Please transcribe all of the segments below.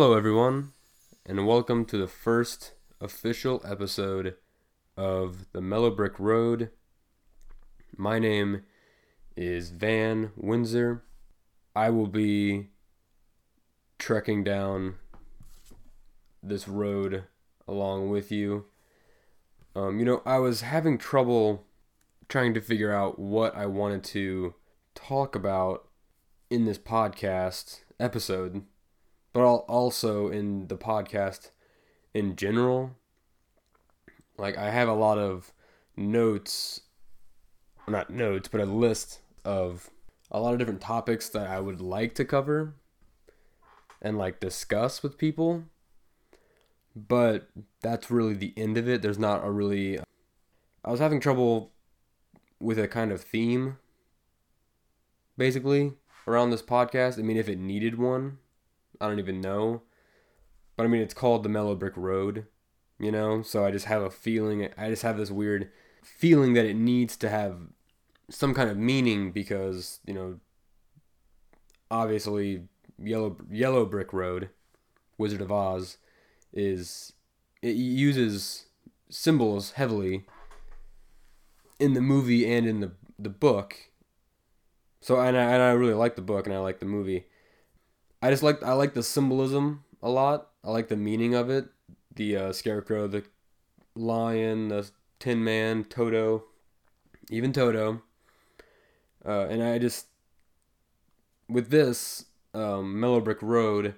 Hello, everyone, and welcome to the first official episode of the Mellow Brick Road. My name is Van Windsor. I will be trekking down this road along with you. Um, you know, I was having trouble trying to figure out what I wanted to talk about in this podcast episode, but also in the podcast in general. Like, I have a lot of notes, not notes, but a list of a lot of different topics that I would like to cover and like discuss with people. But that's really the end of it. There's not a really. Uh, I was having trouble with a kind of theme, basically, around this podcast. I mean, if it needed one, I don't even know. But I mean, it's called the Mellow Brick Road, you know? So I just have a feeling, I just have this weird feeling that it needs to have some kind of meaning because, you know, obviously, Yellow, Yellow Brick Road, Wizard of Oz, is. It uses symbols heavily in the movie and in the the book. So and I, and I really like the book and I like the movie. I just like I like the symbolism a lot. I like the meaning of it. The uh, scarecrow, the lion, the Tin Man, Toto, even Toto. Uh, and I just with this um, Mellow Brick Road,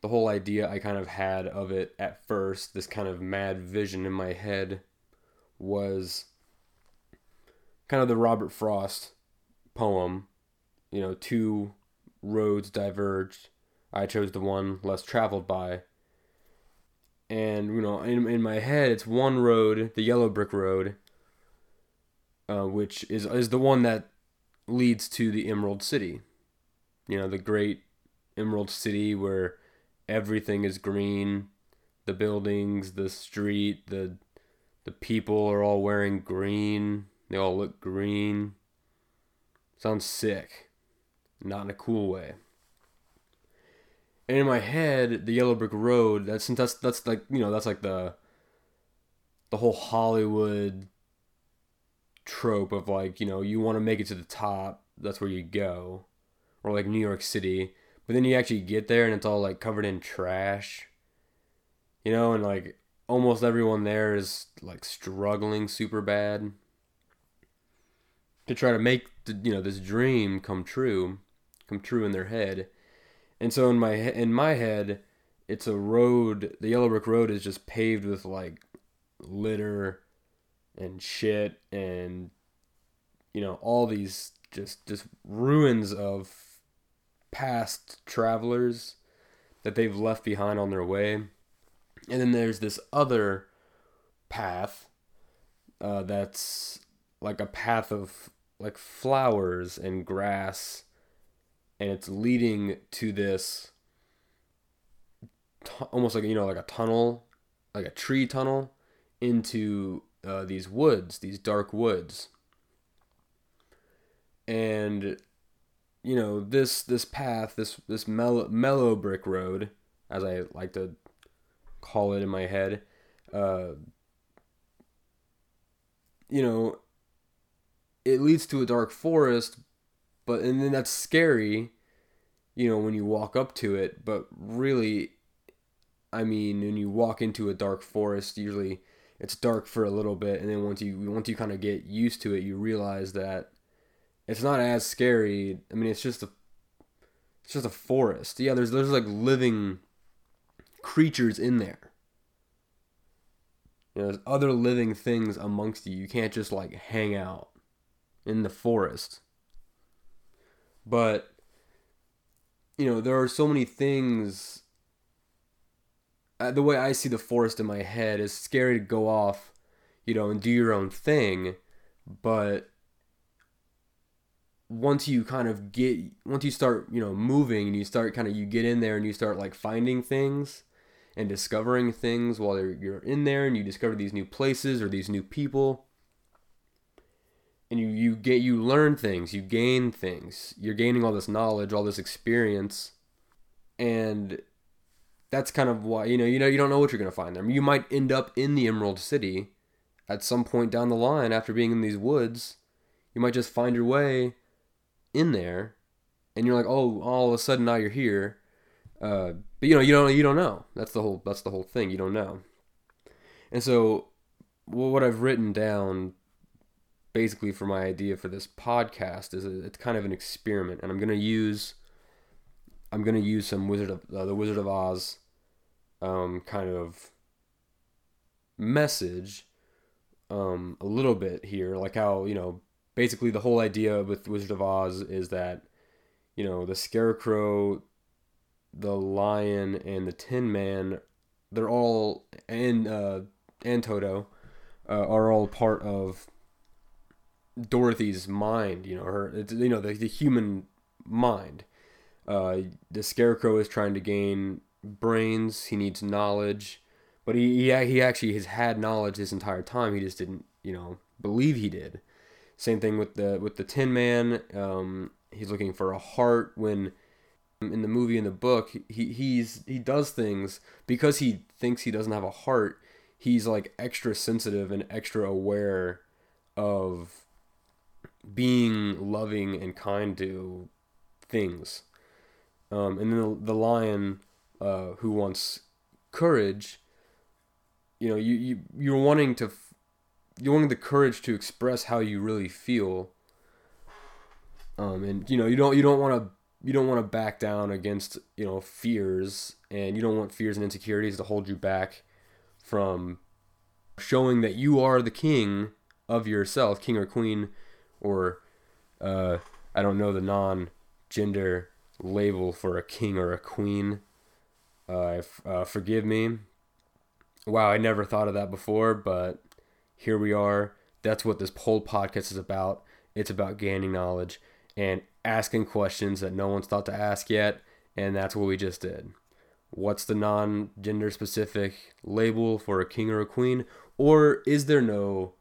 the whole idea I kind of had of it at first, this kind of mad vision in my head, was kind of the Robert Frost poem, you know, two roads diverged. I chose the one less traveled by. And, you know, in, in my head, it's one road, the yellow brick road, uh, which is, is the one that leads to the Emerald City. You know, the great Emerald City where everything is green the buildings, the street, the the people are all wearing green. They all look green. Sounds sick. Not in a cool way. And in my head, the yellow brick road, that's that's that's like, you know, that's like the the whole Hollywood trope of like, you know, you want to make it to the top, that's where you go. Or like New York City, but then you actually get there and it's all like covered in trash. You know, and like almost everyone there is like struggling super bad to try to make the, you know this dream come true, come true in their head. And so in my in my head, it's a road. The yellow brick road is just paved with like litter and shit and you know all these just just ruins of past travelers that they've left behind on their way. And then there's this other path uh, that's like a path of like flowers and grass and it's leading to this t- almost like you know like a tunnel like a tree tunnel into uh, these woods these dark woods. And you know this this path this this mellow, mellow brick road as i like to call it in my head uh, you know it leads to a dark forest, but and then that's scary, you know, when you walk up to it. But really, I mean, when you walk into a dark forest, usually it's dark for a little bit, and then once you once you kind of get used to it, you realize that it's not as scary. I mean, it's just a it's just a forest. Yeah, there's there's like living creatures in there. You know, there's other living things amongst you. You can't just like hang out in the forest. But you know, there are so many things uh, the way I see the forest in my head is scary to go off, you know, and do your own thing, but once you kind of get once you start, you know, moving and you start kind of you get in there and you start like finding things and discovering things while you're, you're in there and you discover these new places or these new people and you, you get you learn things you gain things you're gaining all this knowledge all this experience and that's kind of why you know you know you don't know what you're gonna find there. You might end up in the Emerald City at some point down the line after being in these woods. You might just find your way in there, and you're like, oh, all of a sudden now you're here. Uh, but you know you don't you don't know. That's the whole that's the whole thing. You don't know. And so, what I've written down basically for my idea for this podcast is a, it's kind of an experiment, and I'm gonna use I'm gonna use some Wizard of uh, the Wizard of Oz um, kind of message um, a little bit here, like how you know basically the whole idea with Wizard of Oz is that you know the Scarecrow, the Lion, and the Tin Man, they're all and uh, and Toto uh, are all part of Dorothy's mind. You know her, you know the, the human mind. Uh, the Scarecrow is trying to gain brains. He needs knowledge, but he, he he actually has had knowledge this entire time. He just didn't, you know, believe he did. Same thing with the with the Tin Man. Um, he's looking for a heart when in the movie in the book he he's he does things because he thinks he doesn't have a heart. He's like extra sensitive and extra aware of being loving and kind to things. Um, and then the, the lion uh, who wants courage, you know, you, you you're wanting to you're wanting the courage to express how you really feel. Um, and you know, you don't you don't want to you don't want to back down against you know fears, and you don't want fears and insecurities to hold you back from showing that you are the king of yourself, king or queen, or uh, I don't know the non-gender label for a king or a queen. Uh, uh, forgive me. Wow, I never thought of that before, but here we are. That's what this whole podcast is about. It's about gaining knowledge and asking questions that no one's thought to ask yet, and that's what we just did. What's the non gender specific label for a king or a queen? Or is there no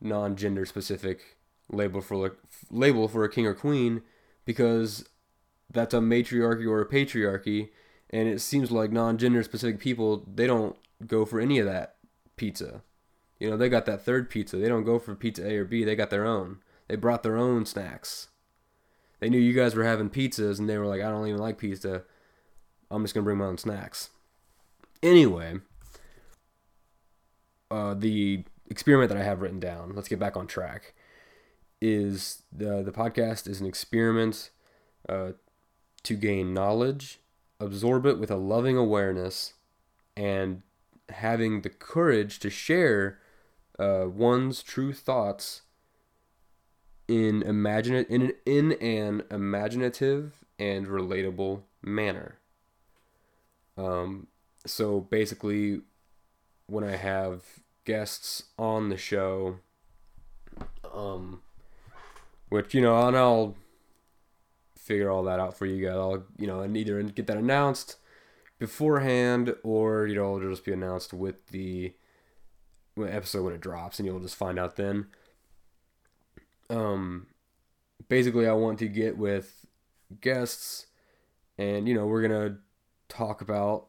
non gender specific label for label for a king or queen because that's a matriarchy or a patriarchy, and it seems like non-gender specific people they don't go for any of that pizza. You know, they got that third pizza. They don't go for pizza A or B. They got their own. They brought their own snacks. They knew you guys were having pizzas, and they were like, "I don't even like pizza. I'm just gonna bring my own snacks." Anyway, uh, the experiment that I have written down. Let's get back on track. Is the the podcast is an experiment uh, to gain knowledge, absorb it with a loving awareness, and having the courage to share uh, one's true thoughts in imagine in an, in an imaginative and relatable manner. Um, so basically, when I have guests on the show, um, which you know, and I'll figure all that out for you guys. I'll you know and either get that announced beforehand or you know it'll just be announced with the episode when it drops and you'll just find out then. Um, basically, I want to get with guests and you know we're gonna talk about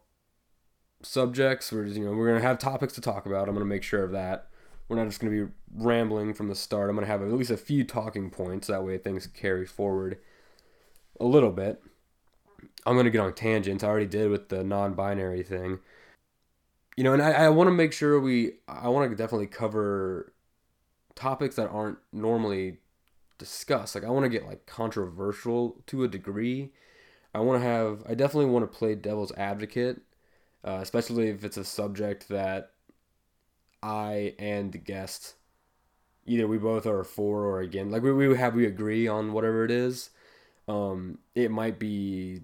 subjects. We're just, you know we're gonna have topics to talk about. I'm gonna make sure of that. We're not just gonna be rambling from the start. I'm gonna have at least a few talking points. That way things carry forward a little bit. I'm going to get on tangents. I already did with the non binary thing. You know, and I, I want to make sure we, I want to definitely cover topics that aren't normally discussed. Like, I want to get like controversial to a degree. I want to have, I definitely want to play devil's advocate, uh, especially if it's a subject that I and the guest, either we both are for or against. Like, we, we have, we agree on whatever it is um, it might be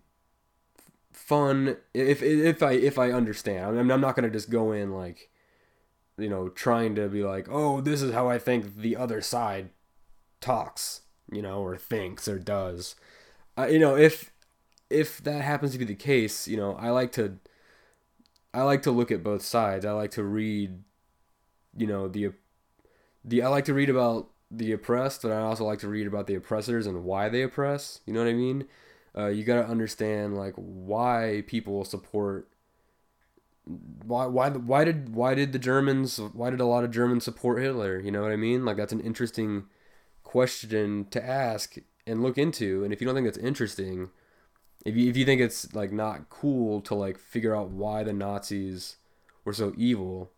fun if if I if I understand. I mean, I'm not gonna just go in like, you know, trying to be like, oh, this is how I think the other side talks, you know, or thinks or does. Uh, you know, if if that happens to be the case, you know, I like to I like to look at both sides. I like to read, you know, the the I like to read about the oppressed, but I also like to read about the oppressors and why they oppress. You know what I mean? Uh, you got to understand like why people support why why why did why did the Germans why did a lot of Germans support Hitler? You know what I mean? Like that's an interesting question to ask and look into. And if you don't think that's interesting, if you if you think it's like not cool to like figure out why the Nazis were so evil,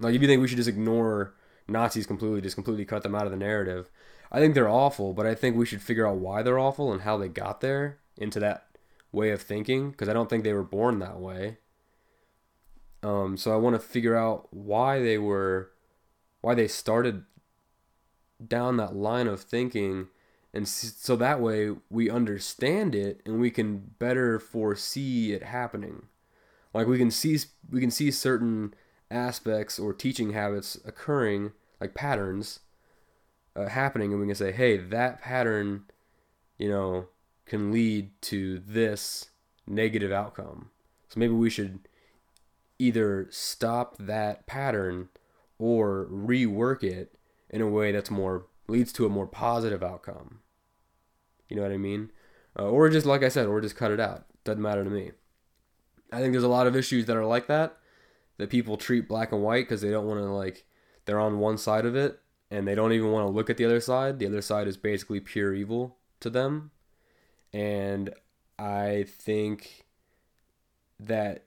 like if you think we should just ignore Nazis completely, just completely cut them out of the narrative, I think they're awful. But I think we should figure out why they're awful and how they got there into that way of thinking because I don't think they were born that way. Um, so I want to figure out why they were, why they started down that line of thinking, and so that way we understand it and we can better foresee it happening. Like we can see we can see certain aspects or teaching habits occurring, like patterns, uh, happening, and we can say, hey, that pattern, you know, can lead to this negative outcome. So maybe we should either stop that pattern or rework it in a way that's more leads to a more positive outcome. You know what I mean? Uh, or just like I said, or just cut it out. Doesn't matter to me. I think there's a lot of issues that are like that that people treat black and white because they don't want to like they're on one side of it and they don't even want to look at the other side. The other side is basically pure evil to them. And I think that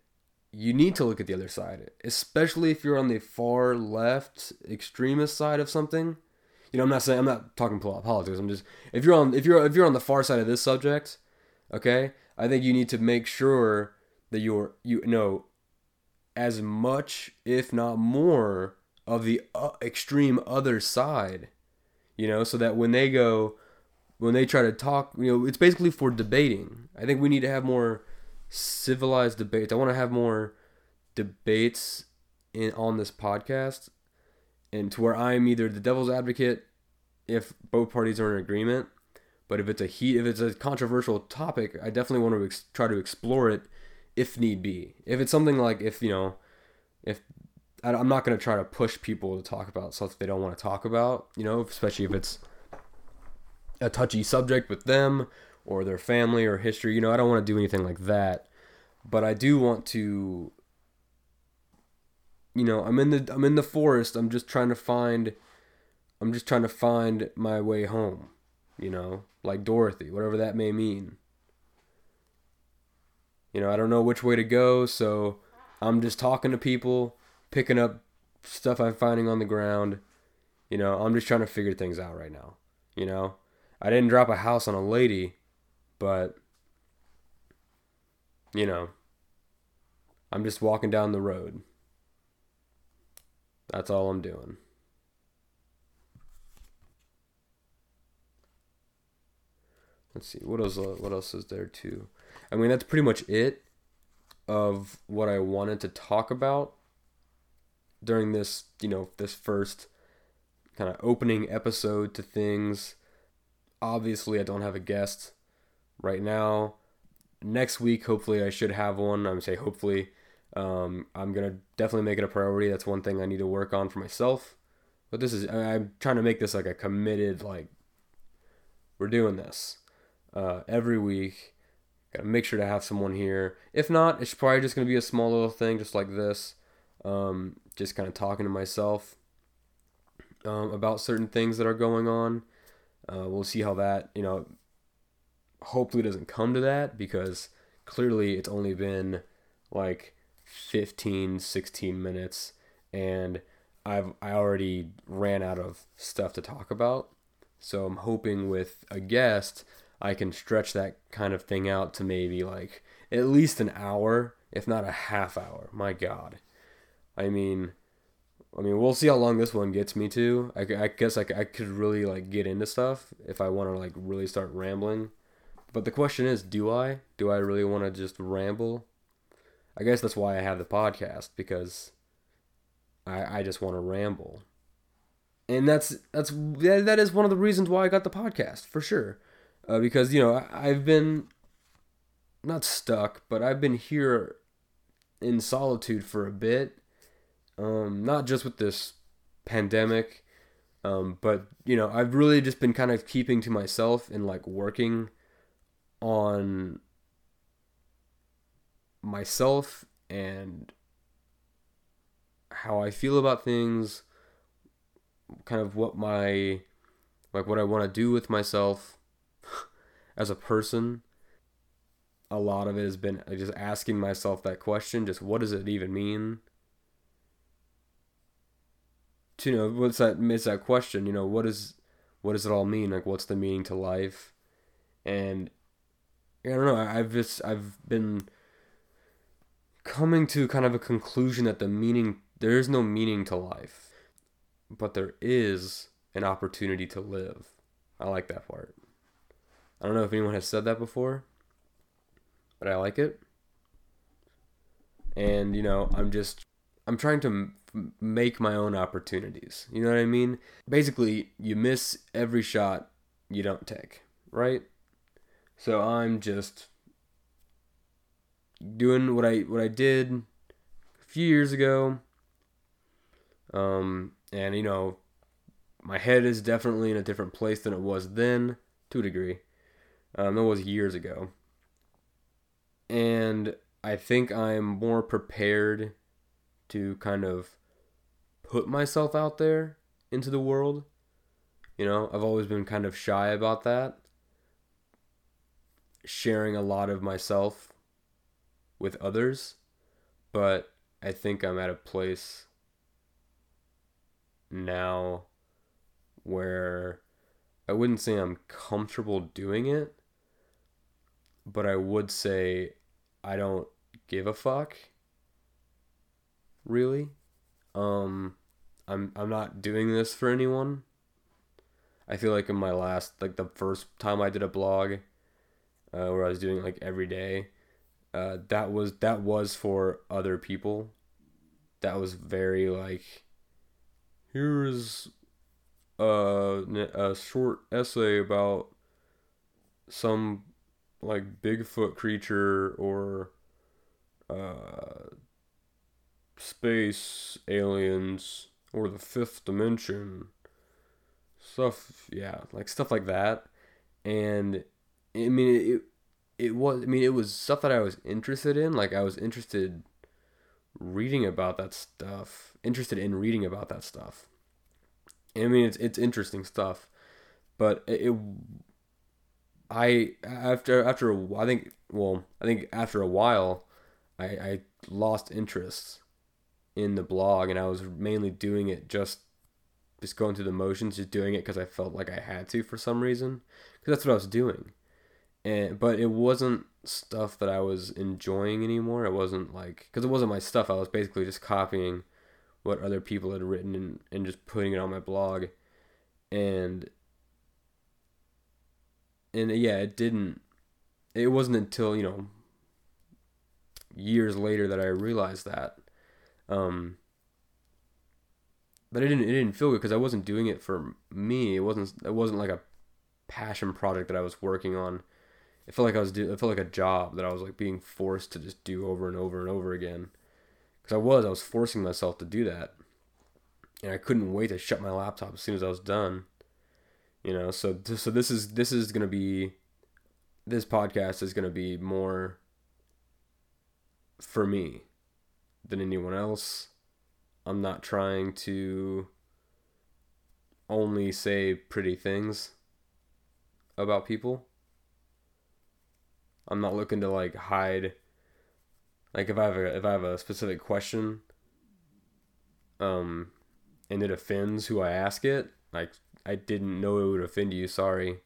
you need to look at the other side, especially if you're on the far left extremist side of something. You know, I'm not saying I'm not talking politics. I'm just if you're on if you're if you're on the far side of this subject, okay, I think you need to make sure that you're you know as much if not more of the uh, extreme other side. You know, so that when they go when they try to talk, you know, it's basically for debating. I think we need to have more civilized debates. I want to have more debates in on this podcast and to where I'm either the devil's advocate if both parties are in agreement, but if it's a heat if it's a controversial topic, I definitely want to ex- try to explore it if need be. If it's something like if, you know, if I'm not going to try to push people to talk about stuff they don't want to talk about, you know, especially if it's a touchy subject with them or their family or history. You know, I don't want to do anything like that. But I do want to you know, I'm in the I'm in the forest. I'm just trying to find I'm just trying to find my way home, you know, like Dorothy, whatever that may mean. You know, I don't know which way to go, so I'm just talking to people, picking up stuff I'm finding on the ground. You know, I'm just trying to figure things out right now. You know, I didn't drop a house on a lady, but you know, I'm just walking down the road. That's all I'm doing. Let's see what else. Uh, what else is there too? I mean, that's pretty much it of what I wanted to talk about during this. You know, this first kind of opening episode to things. Obviously, I don't have a guest right now. Next week, hopefully, I should have one. I'm say hopefully. Um, I'm gonna definitely make it a priority. That's one thing I need to work on for myself. But this is I'm trying to make this like a committed like we're doing this uh, every week. Gotta make sure to have someone here. If not, it's probably just gonna be a small little thing, just like this. Um, just kind of talking to myself um, about certain things that are going on. Uh, we'll see how that you know. Hopefully, doesn't come to that because clearly it's only been like 15, 16 minutes, and I've I already ran out of stuff to talk about. So I'm hoping with a guest, I can stretch that kind of thing out to maybe like at least an hour, if not a half hour. My God, I mean, I mean, we'll see how long this one gets me to. I, I guess I, I could really like get into stuff if I want to like really start rambling. But the question is, do I? Do I really want to just ramble? I guess that's why I have the podcast because I I just want to ramble. And that's that's that is one of the reasons why I got the podcast for sure. Uh, because you know I've been not stuck, but I've been here in solitude for a bit. Um, not just with this pandemic, um, but you know I've really just been kind of keeping to myself and like working on myself and how I feel about things, kind of what my like what I want to do with myself as a person. A lot of it has been just asking myself that question, just what does it even mean? To you know, what's that it's that question, you know, what is what does it all mean? Like what's the meaning to life? And I don't know, I've just I've been coming to kind of a conclusion that the meaning there is no meaning to life, but there is an opportunity to live. I like that part. I don't know if anyone has said that before, but I like it. And you know, I'm just I'm trying to m- make my own opportunities. You know what I mean? Basically, you miss every shot you don't take, right? So I'm just doing what I what I did a few years ago. Um, and you know, my head is definitely in a different place than it was then, to a degree. Um, that was years ago, and I think I'm more prepared to kind of put myself out there into the world. You know, I've always been kind of shy about that. Sharing a lot of myself with others, but I think I'm at a place now where I wouldn't say I'm comfortable doing it, but I would say I don't give a fuck. Really? Um I'm I'm not doing this for anyone. I feel like in my last like the first time I did a blog uh, where I was doing like every day uh, that was that was for other people. That was very like here's a, a short essay about some like Bigfoot creature or uh, space aliens or the fifth dimension stuff yeah like stuff like that and i mean it, it was I mean it was stuff that I was interested in. Like I was interested reading about that stuff. Interested in reading about that stuff. I mean it's it's interesting stuff, but it, it I after after a, I think well I think after a while I I lost interest in the blog and I was mainly doing it just just going through the motions, just doing it because I felt like I had to for some reason. Because that's what I was doing and but it wasn't stuff that I was enjoying anymore. It wasn't like because it wasn't my stuff. I was basically just copying what other people had written and, and just putting it on my blog, and and yeah, it didn't. It wasn't until you know years later that I realized that. Um, but it didn't. It didn't feel good because I wasn't doing it for me. It wasn't. It wasn't like a passion project that I was working on it felt like I was do. It felt like a job that I was like being forced to just do over and over and over again. Because I was, I was forcing myself to do that, and I couldn't wait to shut my laptop as soon as I was done. You know, so so this is this is gonna be, this podcast is gonna be more for me than anyone else. I'm not trying to only say pretty things about people. I'm not looking to like hide. Like if I have a if I have a specific question, um, and it offends who I ask it, like I didn't know it would offend you. Sorry.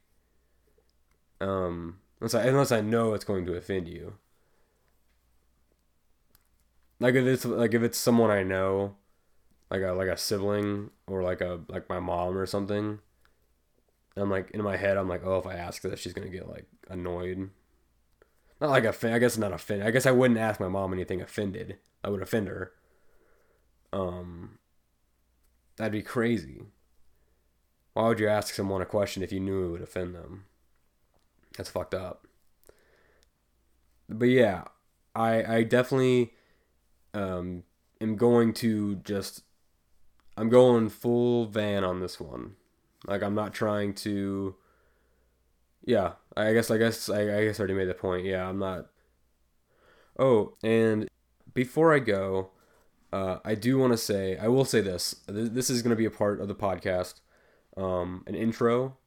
Um, unless I unless I know it's going to offend you. Like if it's like if it's someone I know, like a like a sibling or like a like my mom or something. I'm like in my head, I'm like, oh, if I ask this, she's gonna get like annoyed not like offend. I guess not offended. I guess I wouldn't ask my mom anything offended. I would offend her. Um, that'd be crazy. Why would you ask someone a question if you knew it would offend them? That's fucked up. But yeah, I I definitely um am going to just I'm going full van on this one. Like I'm not trying to yeah, I guess I guess I, I guess I already made the point. Yeah, I'm not. Oh, and before I go, Uh, I do want to say, I will say this. This is going to be a part of the podcast, um, an intro.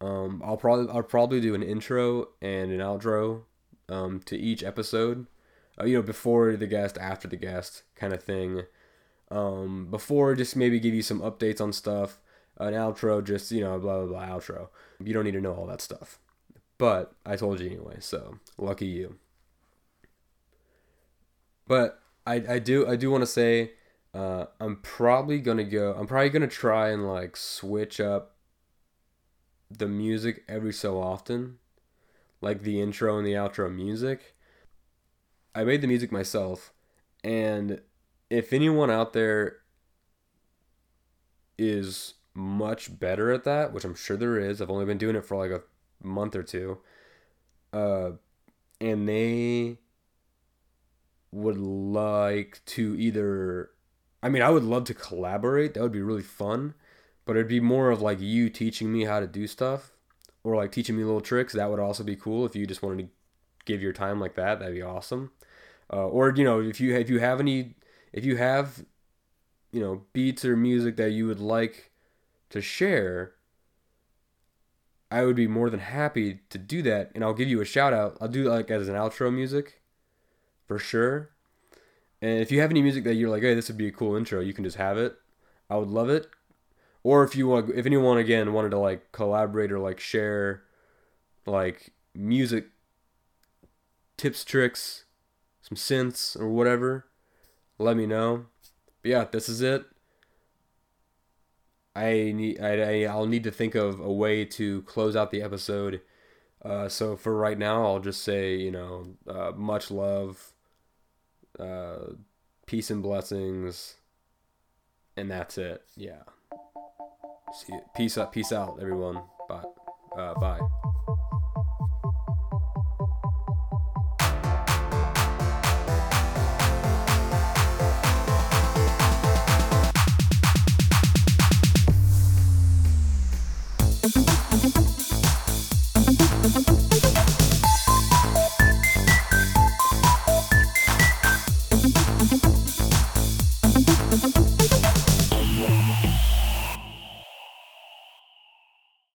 Um, I'll probably I'll probably do an intro and an outro um, to each episode. Uh, you know, before the guest, after the guest, kind of thing. Um, before, just maybe give you some updates on stuff. An outro, just you know, blah blah blah outro. You don't need to know all that stuff, but I told you anyway. So lucky you. But I, I do I do want to say uh, I'm probably gonna go. I'm probably gonna try and like switch up the music every so often, like the intro and the outro music. I made the music myself, and if anyone out there is much better at that, which I'm sure there is, I've only been doing it for like a month or two, uh, and they would like to either I mean, I would love to collaborate. That would be really fun. But it'd be more of like you teaching me how to do stuff or like teaching me little tricks. That would also be cool if you just wanted to give your time like that. That'd be awesome. Uh, or you know, if you if you have any if you have you know beats or music that you would like to share, I would be more than happy to do that and I'll give you a shout out. I'll do like as an outro music for sure. And if you have any music that you're like, hey, this would be a cool intro, you can just have it. I would love it. Or if you want, if anyone again wanted to like collaborate or like share, like music tips, tricks, some synths or whatever, let me know. But yeah, this is it. I need, I, I'll need to think of a way to close out the episode. Uh, so for right now, I'll just say, you know, uh, much love uh, peace and blessings, and that's it. Yeah. See, you. peace up, peace out, everyone. Bye. Uh, bye.